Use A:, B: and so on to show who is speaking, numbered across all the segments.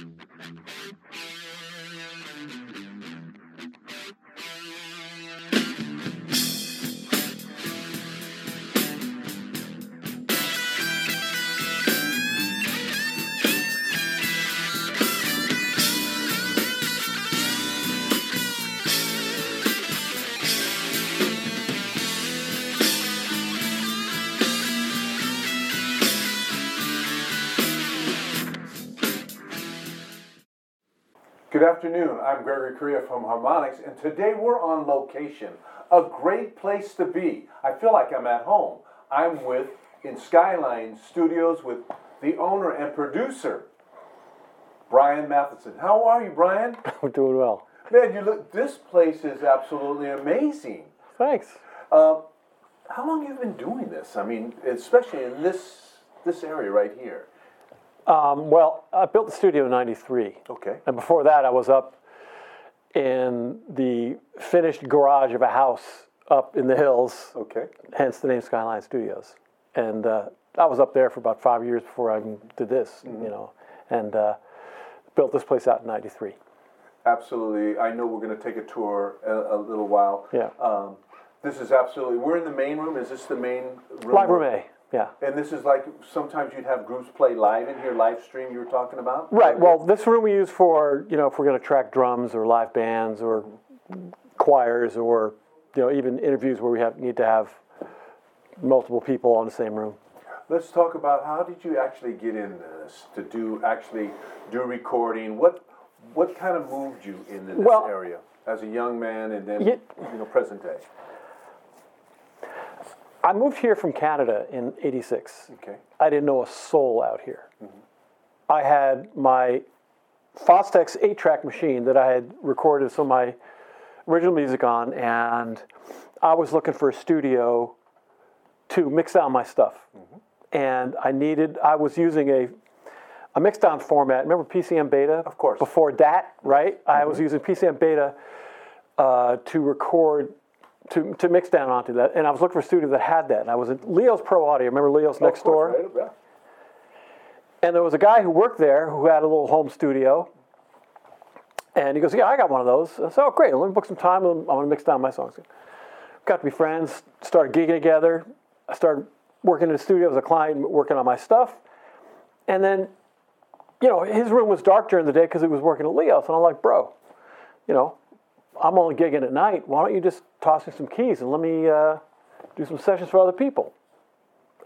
A: Good afternoon. I'm Gregory Correa from Harmonics, and today we're on location. A great place to be. I feel like I'm at home. I'm with in Skyline Studios with the owner and producer, Brian Matheson. How are you, Brian?
B: I'm doing well.
A: Man, you look. This place is absolutely amazing.
B: Thanks.
A: Uh, how long have you been doing this? I mean, especially in this this area right here.
B: Um, well, I built the studio in '93,
A: Okay.
B: and before that, I was up in the finished garage of a house up in the hills.
A: Okay.
B: Hence the name Skyline Studios. And uh, I was up there for about five years before I even did this, you know, and uh, built this place out in '93.
A: Absolutely. I know we're going to take a tour a, a little while.
B: Yeah.
A: Um, this is absolutely. We're in the main room. Is this the main room?
B: Live room A, yeah.
A: And this is like sometimes you'd have groups play live in here, live stream. You were talking about.
B: Right. Well, this room we use for you know if we're going to track drums or live bands or choirs or you know even interviews where we have need to have multiple people on the same room.
A: Let's talk about how did you actually get in this to do actually do recording? What what kind of moved you into this
B: Well-
A: area as a young man and then
B: Ye-
A: you know present day?
B: I moved here from Canada in '86.
A: Okay.
B: I didn't know a soul out here. Mhm. I had my Fostex 8 track machine that I had recorded some of my original music on, and I was looking for a studio to mix down my stuff. Mhm. And I needed, I was using a, a mix down format. Remember PCM Beta?
A: Of course.
B: Before DAT, right? I was using PCM Beta uh, to record, to, to mix down onto that. And I was looking for a studio that had that. And I was at Leo's Pro Audio. Remember Leo's next
A: course,
B: door?
A: right? Yeah.
B: And there was a guy who worked there who had a little home studio. And he goes, Yeah, I got one of those. I said, Oh, great. Let me book some time. I'm going to mix down my songs. Got to be friends, started gigging together. I started working in the studio as a client, working on my stuff. And then, you know, his room was dark during the day because he was working at Leo's. And I'm like, Bro, you know, I'm only gigging at night. Why don't you just toss me some keys and let me uh, do some sessions for other people?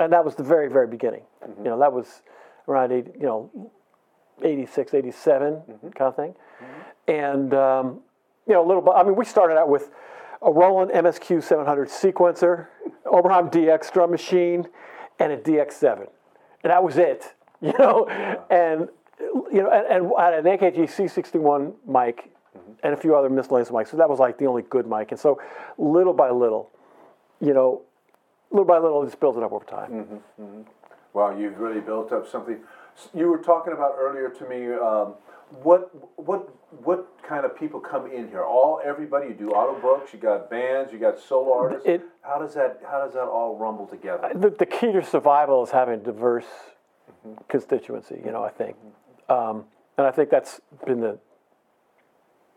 B: And that was the very, very beginning. You know, that was around, 80, you know, 86, 87 kind of thing. And, um, you know, a little bit, I mean, we started out with a Roland MSQ 700 sequencer, Oberheim DX drum machine, and a DX7. And that was it, you know? And, you know, and, and I had an AKG C61 mic and a few other miscellaneous mics. So that was like the only good mic. And so little by little, you know, little by little, just built it up over time.
A: Wow, you've really built up something. You were talking about earlier to me. Um, what what what kind of people come in here? All everybody. You do audio books. You got bands. You got solo artists.
B: It-
A: how does that how does that all rumble together?
B: the, the key to survival is having a diverse constituency. You know, I think, um, and I think that's been the.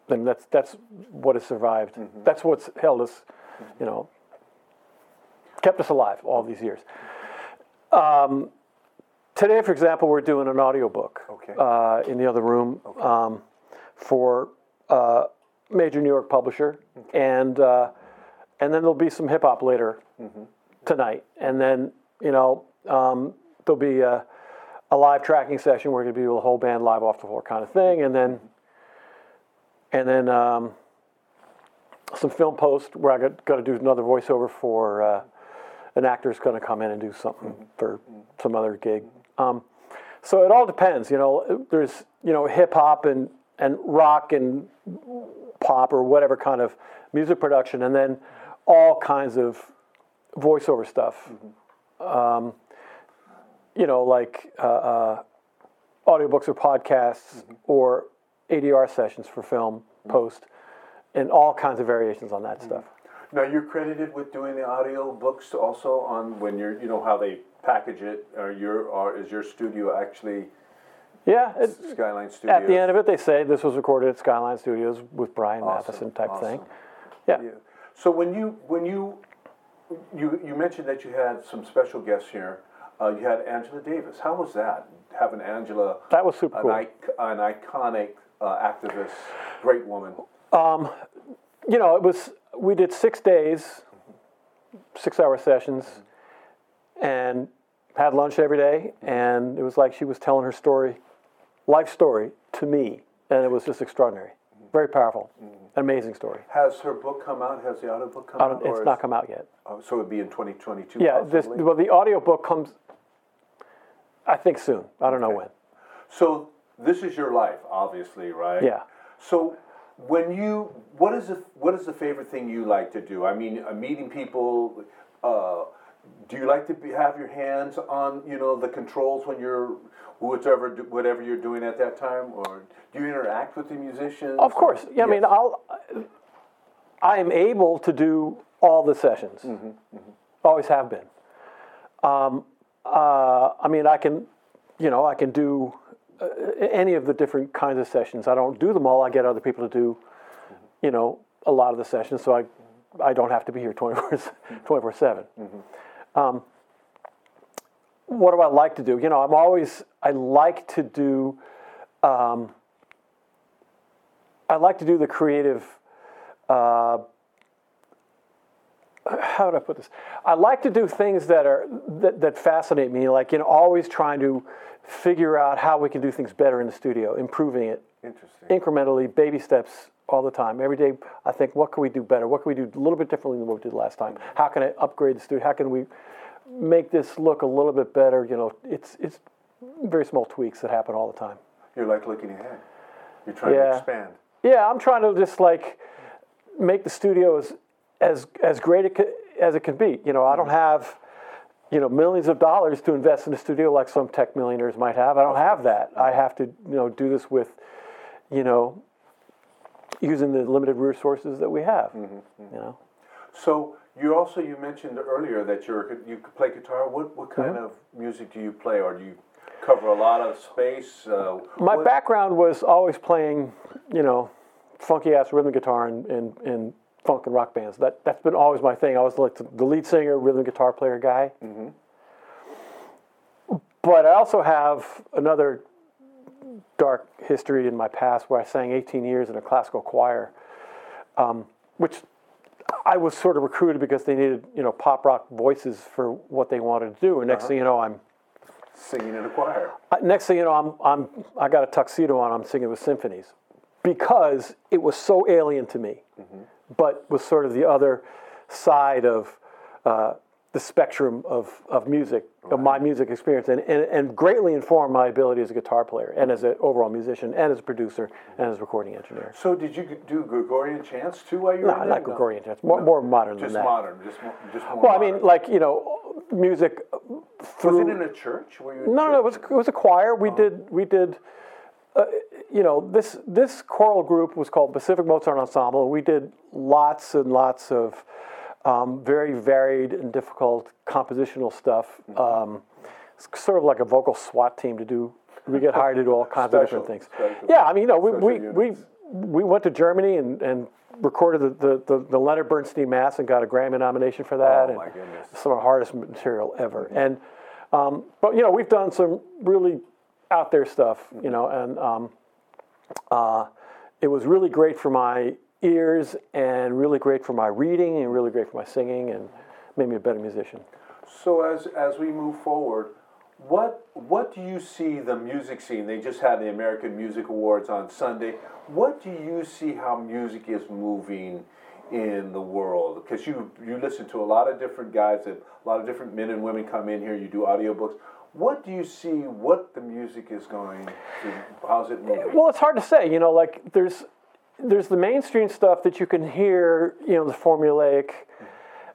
B: I mean, that's that's what has survived. That's what's held us, you know, kept us alive all these years. Um, today, for example, we're doing an audiobook
A: Okay.
B: uh, in the other room um, for a major New York publisher, and uh, and then there'll be some hip hop later tonight, and then you know um, there'll be a, a live tracking session where we're going to be with a whole band live off the floor kind of thing, and then and then um, some film post where I got, got to do another voiceover for uh, an actor's going to come in and do something for some other gig. Um, so it all depends, you know. There's you know hip hop and and rock and pop or whatever kind of music production, and then all kinds of voiceover stuff. Um, you know, like uh, uh, audiobooks or podcasts or ADR sessions for film post, and all kinds of variations on that stuff.
A: Now you're credited with doing the audio books also on when you're you know how they package it or your or is your studio actually
B: Yeah, it,
A: Skyline Studios.
B: at the end of it, they say this was recorded at Skyline Studios with Brian
A: Awesome,
B: Matheson type thing. Yeah.
A: Yeah. So when you when you you you mentioned that you had some special guests here. Uh, you had Angela Davis. How was that? Having Angela,
B: That was super
A: an,
B: cool.
A: an iconic uh, activist, great woman.
B: you know, it was we did six days, six hour sessions, and had lunch every day, and it was like she was telling her story, life story to me, and it was just extraordinary, very powerful, an amazing story.
A: Has her book come out? Has the audio book come out? or
B: it's
A: is-
B: not come out yet.
A: oh, so it'd be in 2022.
B: Yeah, this
A: possibly?
B: well, the audio book comes, I think soon. I don't know when.
A: So this is your life, obviously, right?
B: Yeah.
A: So when you, what is the what is the favorite thing you like to do? I mean, uh, meeting people. Uh, do you like to be, have your hands on you know the controls when you're whatever whatever you're doing at that time, or do you interact with the musicians?
B: Of course. Yeah, I mean, I'll. I am able to do all the sessions. Always have been. Um, uh, I mean, I can, you know, I can do uh, any of the different kinds of sessions. I don't do them all. I get other people to do, you know, a lot of the sessions, so I, I don't have to be here 24 24 7. Um, what do I like to do? You know, I'm always, I like to do, um, I like to do the creative, uh, how do I put this? I like to do things that are, that, that fascinate me, like, you know, always trying to figure out how we can do things better in the studio, improving it
A: Interesting.
B: incrementally, baby steps all the time. Every day, I think, what can we do better? What can we do a little bit differently than what we did last time? How can I upgrade the studio? How can we make this look a little bit better? You know, it's it's very small tweaks that happen all the time.
A: You're like looking ahead. You're trying to expand.
B: Yeah, I'm trying to just like make the studio as as as great as it can be. You know, I don't mm-hmm. have you know millions of dollars to invest in a studio like some tech millionaires might have. I don't have that. I have to you know do this with you know using the limited resources that we have. You know.
A: So you also you mentioned earlier that you're you could play guitar. What what kind
B: Mm-hmm.
A: of music do you play, or do you cover a lot of space? Uh,
B: My
A: what-
B: background was always playing, you know, funky ass rhythm guitar and, and, and funk and rock bands. That that's been always my thing. I was like the lead singer, rhythm guitar player guy. But I also have another dark history in my past where I sang 18 years in a classical choir, um, which I was sort of recruited because they needed, you know, pop rock voices for what they wanted to do. And next thing you know, I'm
A: singing in a choir.
B: uh, next thing you know, I'm, I'm, I got a tuxedo on, I'm singing with symphonies because it was so alien to me, but was sort of the other side of uh, the spectrum of, of music, of my music experience, and, and, and greatly informed my ability as a guitar player and as an overall musician and as a producer and as a recording engineer.
A: So did you do Gregorian chants too while you were
B: No, not
A: there?
B: Gregorian chants, more, more modern
A: Just
B: than that.
A: modern, just mo- just more.
B: Well, I mean, like, you know, music through.
A: was it in a church? Were you
B: No, no, no. It was, it was a choir. We did we did. You know, this this choral group was called Pacific Mozart Ensemble. We did lots and lots of um, very varied and difficult compositional stuff. Um, it's sort of like a vocal SWAT team to do. We get hired to do all kinds of different things.
A: special-
B: Yeah, I mean, you know, we we, we we went to Germany and, and recorded the, the, the, the Leonard Bernstein Mass and got a Grammy nomination for that.
A: Oh,
B: and
A: my goodness.
B: Some of the hardest material ever. And um, but you know, we've done some really out there stuff. You know, and um, uh, it was really great for my ears and really great for my reading and really great for my singing and made me a better musician.
A: So as as we move forward, what what do you see the music scene? They just had the American Music Awards on Sunday. What do you see how music is moving in the world? Because you you listen to a lot of different guys, a lot of different men and women come in here. You do audiobooks. What do you see? What the music is going to? How's it moving?
B: Well, it's hard to say. You know, like there's there's the mainstream stuff that you can hear. You know, the formulaic.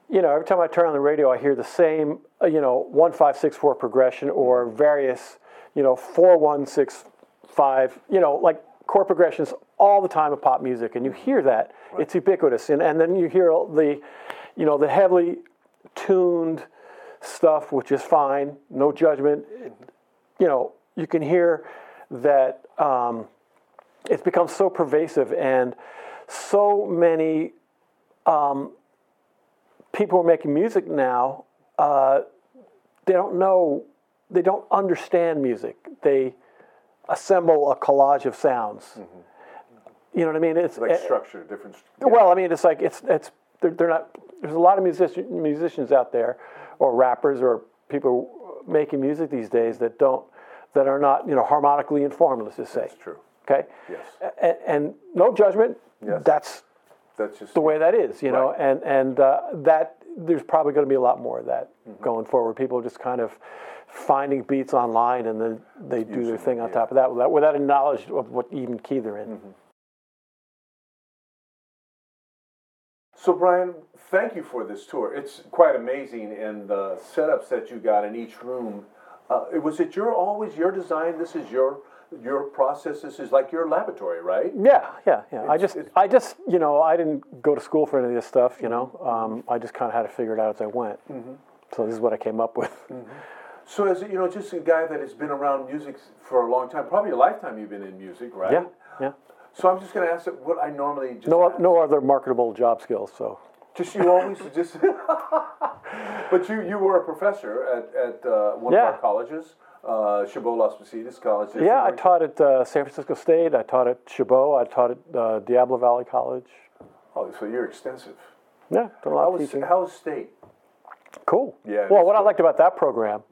B: You know, every time I turn on the radio, I hear the same. uh, You know, one five six four progression or various. You know, four one six five. You know, like chord progressions all the time of pop music, and you hear that. It's ubiquitous, and and then you hear the, you know, the heavily tuned stuff, which is fine. No judgment you know, you can hear that um, it's become so pervasive and so many um, people are making music now. Uh, they don't know, they don't understand music. They assemble a collage of sounds. You know what I mean? It's
A: Like
B: eh,
A: structure, different.
B: well, I mean, it's like it's it's they're, they're not. There's a lot of musician, musicians out there, or rappers, or people making music these days that don't that are not you know harmonically informed. Let's just say.
A: That's true.
B: Okay.
A: Yes.
B: And, and no judgment.
A: Yes.
B: That's
A: That's just
B: the way that is, you know,
A: Right.
B: and and uh, that there's probably going to be a lot more of that
A: Mm-hmm.
B: going forward. People just kind of finding beats online and then they do their thing
A: it,
B: on
A: yeah.
B: top of that without, without a knowledge of what even key they're in.
A: Mm-hmm. So, Brian, thank you for this tour. It's quite amazing, and the setups that you got in each room. Uh, it- was it your always your design? This is your your process. This is like your laboratory, right?
B: Yeah, yeah, yeah. I just, I just, you know, I didn't go to school for any of this stuff. You know, um, I just kind of had to figure it out as I went.
A: Mm-hmm.
B: So this is what I came up with.
A: So, as you know, just a guy that has been around music for a long time, probably a lifetime. You've been in music, right?
B: Yeah, yeah.
A: So I'm just going to ask it what I normally just
B: No,
A: ask.
B: no other marketable job skills. So
A: Just you always just. but you you were a professor at at uh, one of our colleges, uh, Chabot Las Positas College.
B: yeah, I taught at uh, San Francisco State. I taught at Chabot. I taught at uh, Diablo Valley College.
A: Oh, so you're extensive.
B: Yeah, done a lot
A: How
B: of
A: was
B: teaching.
A: how was state?
B: Cool.
A: Yeah,
B: Well, what I liked about that program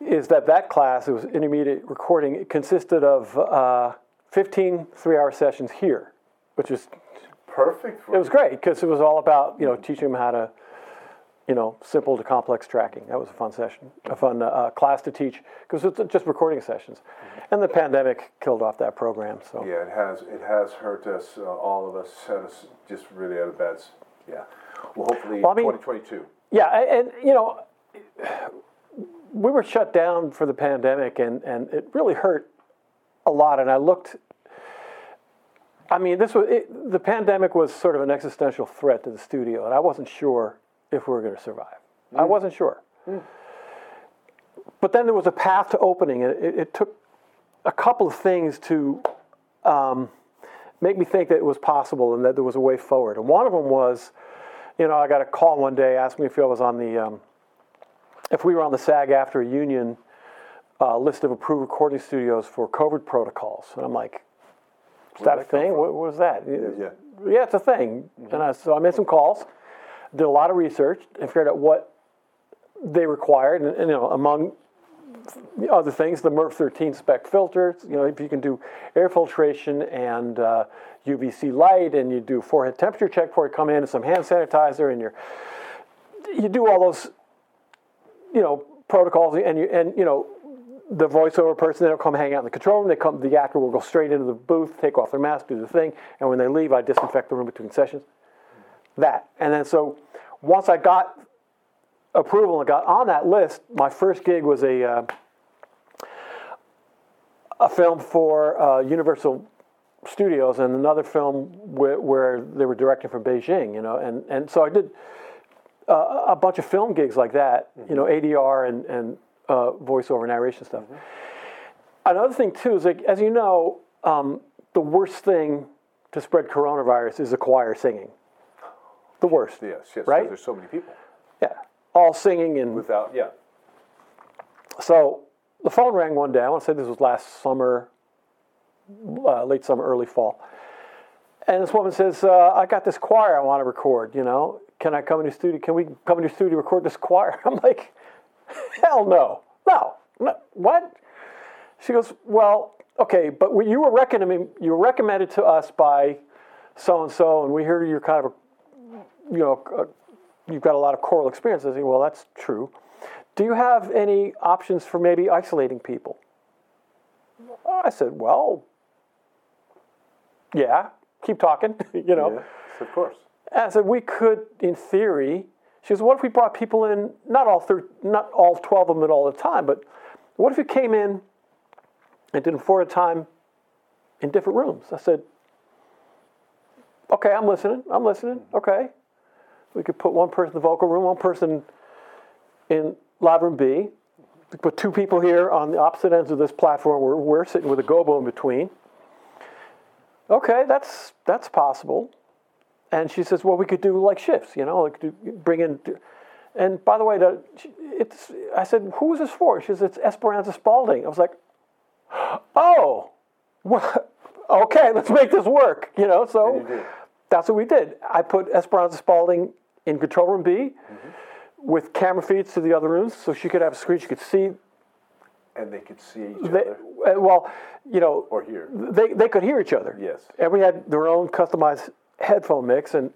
B: is that that class, it was intermediate recording, it consisted of uh, 15 three-hour sessions here, which was
A: Perfect. For
B: it was great because it was all about you know teaching them how to you know simple to complex tracking. That was a fun session, a fun uh, class to teach because it's just recording sessions, and the pandemic killed off that program. So
A: Yeah, it has it has hurt us, uh, all of us, set us just really out of bad. s- Yeah. Well, hopefully,
B: Well, I mean-
A: 2022.
B: Yeah, and, you know, we were shut down for the pandemic, and, and it really hurt a lot. And I looked. I mean, this was it, the pandemic was sort of an existential threat to the studio, and I wasn't sure if we were going to survive. I wasn't sure. But then there was a path to opening, and it, it took a couple of things to um, make me think that it was possible and that there was a way forward. And one of them was, you know, I got a call one day asking me if I was on the, um, if we were on the SAG-AFTRA union uh, list of approved recording studios for COVID protocols. And I'm like, is that a
A: that
B: thing?
A: from?
B: What, was that?
A: yeah.
B: Yeah, it's a thing. And I, so I made some calls, did a lot of research, and figured out what they required. And, and, you know, among other things, the MERV 13 spec filters, you know, if you can do air filtration and uh, UVC light, and you do forehead temperature check before you come in, and some hand sanitizer, and you're, you do all those, you know, protocols, and you, and, you know, the voiceover person, they'll come hang out in the control room. They come, the actor will go straight into the booth, take off their mask, do the thing, and when they leave, I disinfect the room between sessions. That, and then so once I got approval and got on that list, my first gig was a uh, a film for uh, Universal Studios and another film where, where they were directing from Beijing. You know, and and so I did uh, a bunch of film gigs like that. You know, ADR and and uh, voiceover narration stuff. Another thing too is like as you know, um, the worst thing to spread coronavirus is a choir singing. The worst.
A: Yes, yes.
B: Right?
A: There's so many people
B: Yeah, all singing and
A: without. Yeah.
B: so the phone rang one day. I want to say this was last summer, uh, late summer, early fall. And this woman says, uh, "I got this choir I want to record. You know, can I come in your studio? Can we come in your studio record this choir?" I'm like, "Hell no, no, no. what?" She goes, "Well, okay, but we- you were recommended you were recommended to us by so and so, and we hear you're kind of a, you know, uh, you've got a lot of choral experience." I say, "Well, that's true." Do you have any options for maybe isolating people? I said, well, yeah, keep talking, you know.
A: Yes, of course.
B: And I said, we could, in theory. She goes, what if we brought people in, not all, thir- not all 12 of them at all the time, but what if you came in and did them four at a time in different rooms? I said, okay, I'm listening, I'm listening, okay. We could put one person in the vocal room, one person in live room B, We put two people here on the opposite ends of this platform. We're, we're sitting with a gobo in between. Okay, that's that's possible. And she says, well, we could do like shifts, you know, like do, bring in. And by the way, the, it's. I said, who is this for? She says, it's Esperanza Spalding. I was like, oh, well, okay, let's make this work, you know. So
A: you
B: that's what we did. I put Esperanza Spalding in control room B
A: Mm-hmm.
B: with camera feeds to the other rooms, so she could have a screen. She could see.
A: And they could see each
B: They,
A: other
B: uh, well, you know,
A: or hear.
B: they, they could hear each other.
A: Yes.
B: And we had their own customized headphone mix, and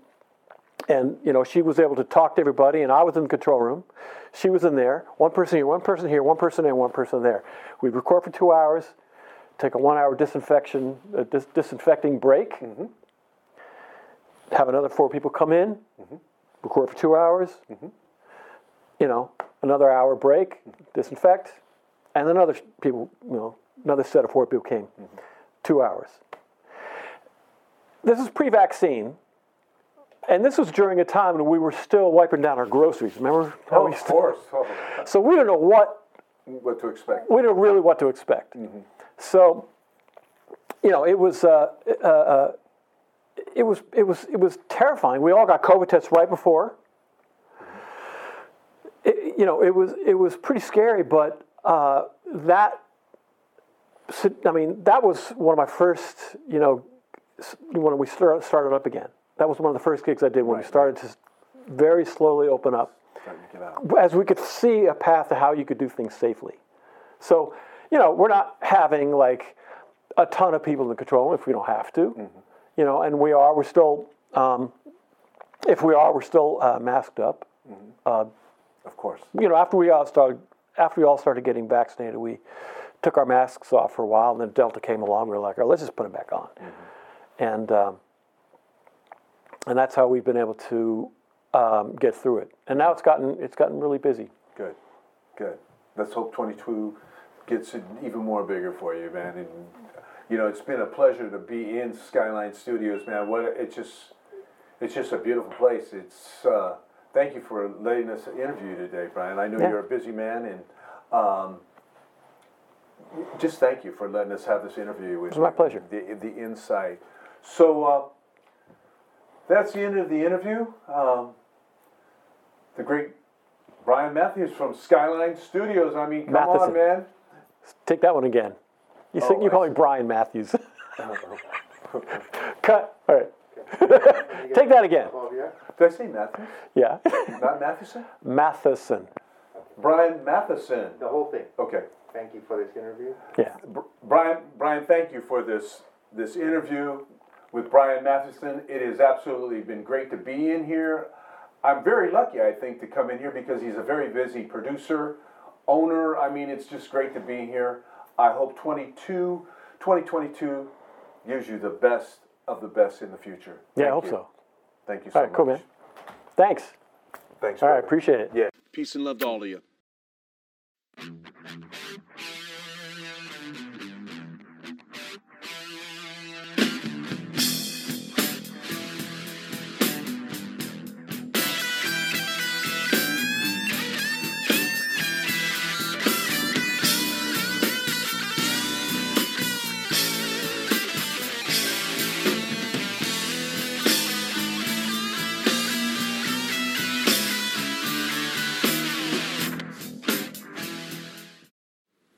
B: and you know she was able to talk to everybody, and I was in the control room. She was in there. One person here, one person here, one person there, one person there. We'd record for two hours, take a one-hour disinfection, uh, dis- disinfecting break. Mm-hmm. Have another four people come in, mm-hmm. record for two hours. Mm-hmm. You know, another hour break, disinfect, and then other people, you know, another set of four people came, two hours. This is pre-vaccine, and this was during a time when we were still wiping down our groceries. Remember? how
A: Oh,
B: we
A: of
B: still-
A: course.
B: So we don't know what
A: what to expect.
B: we don't know really what to expect. So, you know, it was uh, uh, uh, it was it was it was terrifying. We all got COVID tests right before. It, you know, it was it was pretty scary, but uh, that I mean, that was one of my first, you know, when we start, started up again. That was one of the first gigs I did when we started to very slowly open up as we could see a path to how you could do things safely. So, you know, we're not having like a ton of people in the control room if we don't have to, you know, and we are, we're still, um, if we are, we're still uh, masked up.
A: Of course.
B: You know, after we all started, after we all started getting vaccinated, we took our masks off for a while, and then Delta came along. We were like, oh, let's just put them back on, and um, and that's how we've been able to um, get through it. And now it's gotten it's gotten really busy.
A: Good. Good. Let's hope 22 gets even more bigger for you, man. And you know, it's been a pleasure to be in Skyline Studios, man. What it's just it's just a beautiful place. It's uh, thank you for letting us interview you today, Brian. I know
B: Yeah.
A: you're a busy man, and um, just thank you for letting us have this interview with
B: was my pleasure.
A: The the insight. So uh, that's the end of the interview. Um, the great Brian Matthews from Skyline Studios. I mean, come on, man.
B: Take that one again. You think
A: Oh,
B: you call
A: I
B: me Brian Matthews? Cut. All right. Take that again.
A: Did I say Matthews?
B: Yeah.
A: Not Matheson?
B: Matheson.
A: Brian Matheson.
C: The whole thing.
A: Okay.
C: Thank you for this interview.
B: Yeah.
A: Br- Brian, Brian, thank you for this this interview with Brian Matheson. It has absolutely been great to be in here. I'm very lucky, I think, to come in here because he's a very busy producer, owner. I mean, it's just great to be here. I hope 22, 2022 gives you the best of the best in the future.
B: Yeah, I hope
A: you.
B: so.
A: Thank you so
B: All right,
A: much.
B: cool, man. Thanks.
A: Thanks.
B: All right,
A: brother.
B: appreciate it.
A: Yeah.
D: Peace and love to all of you.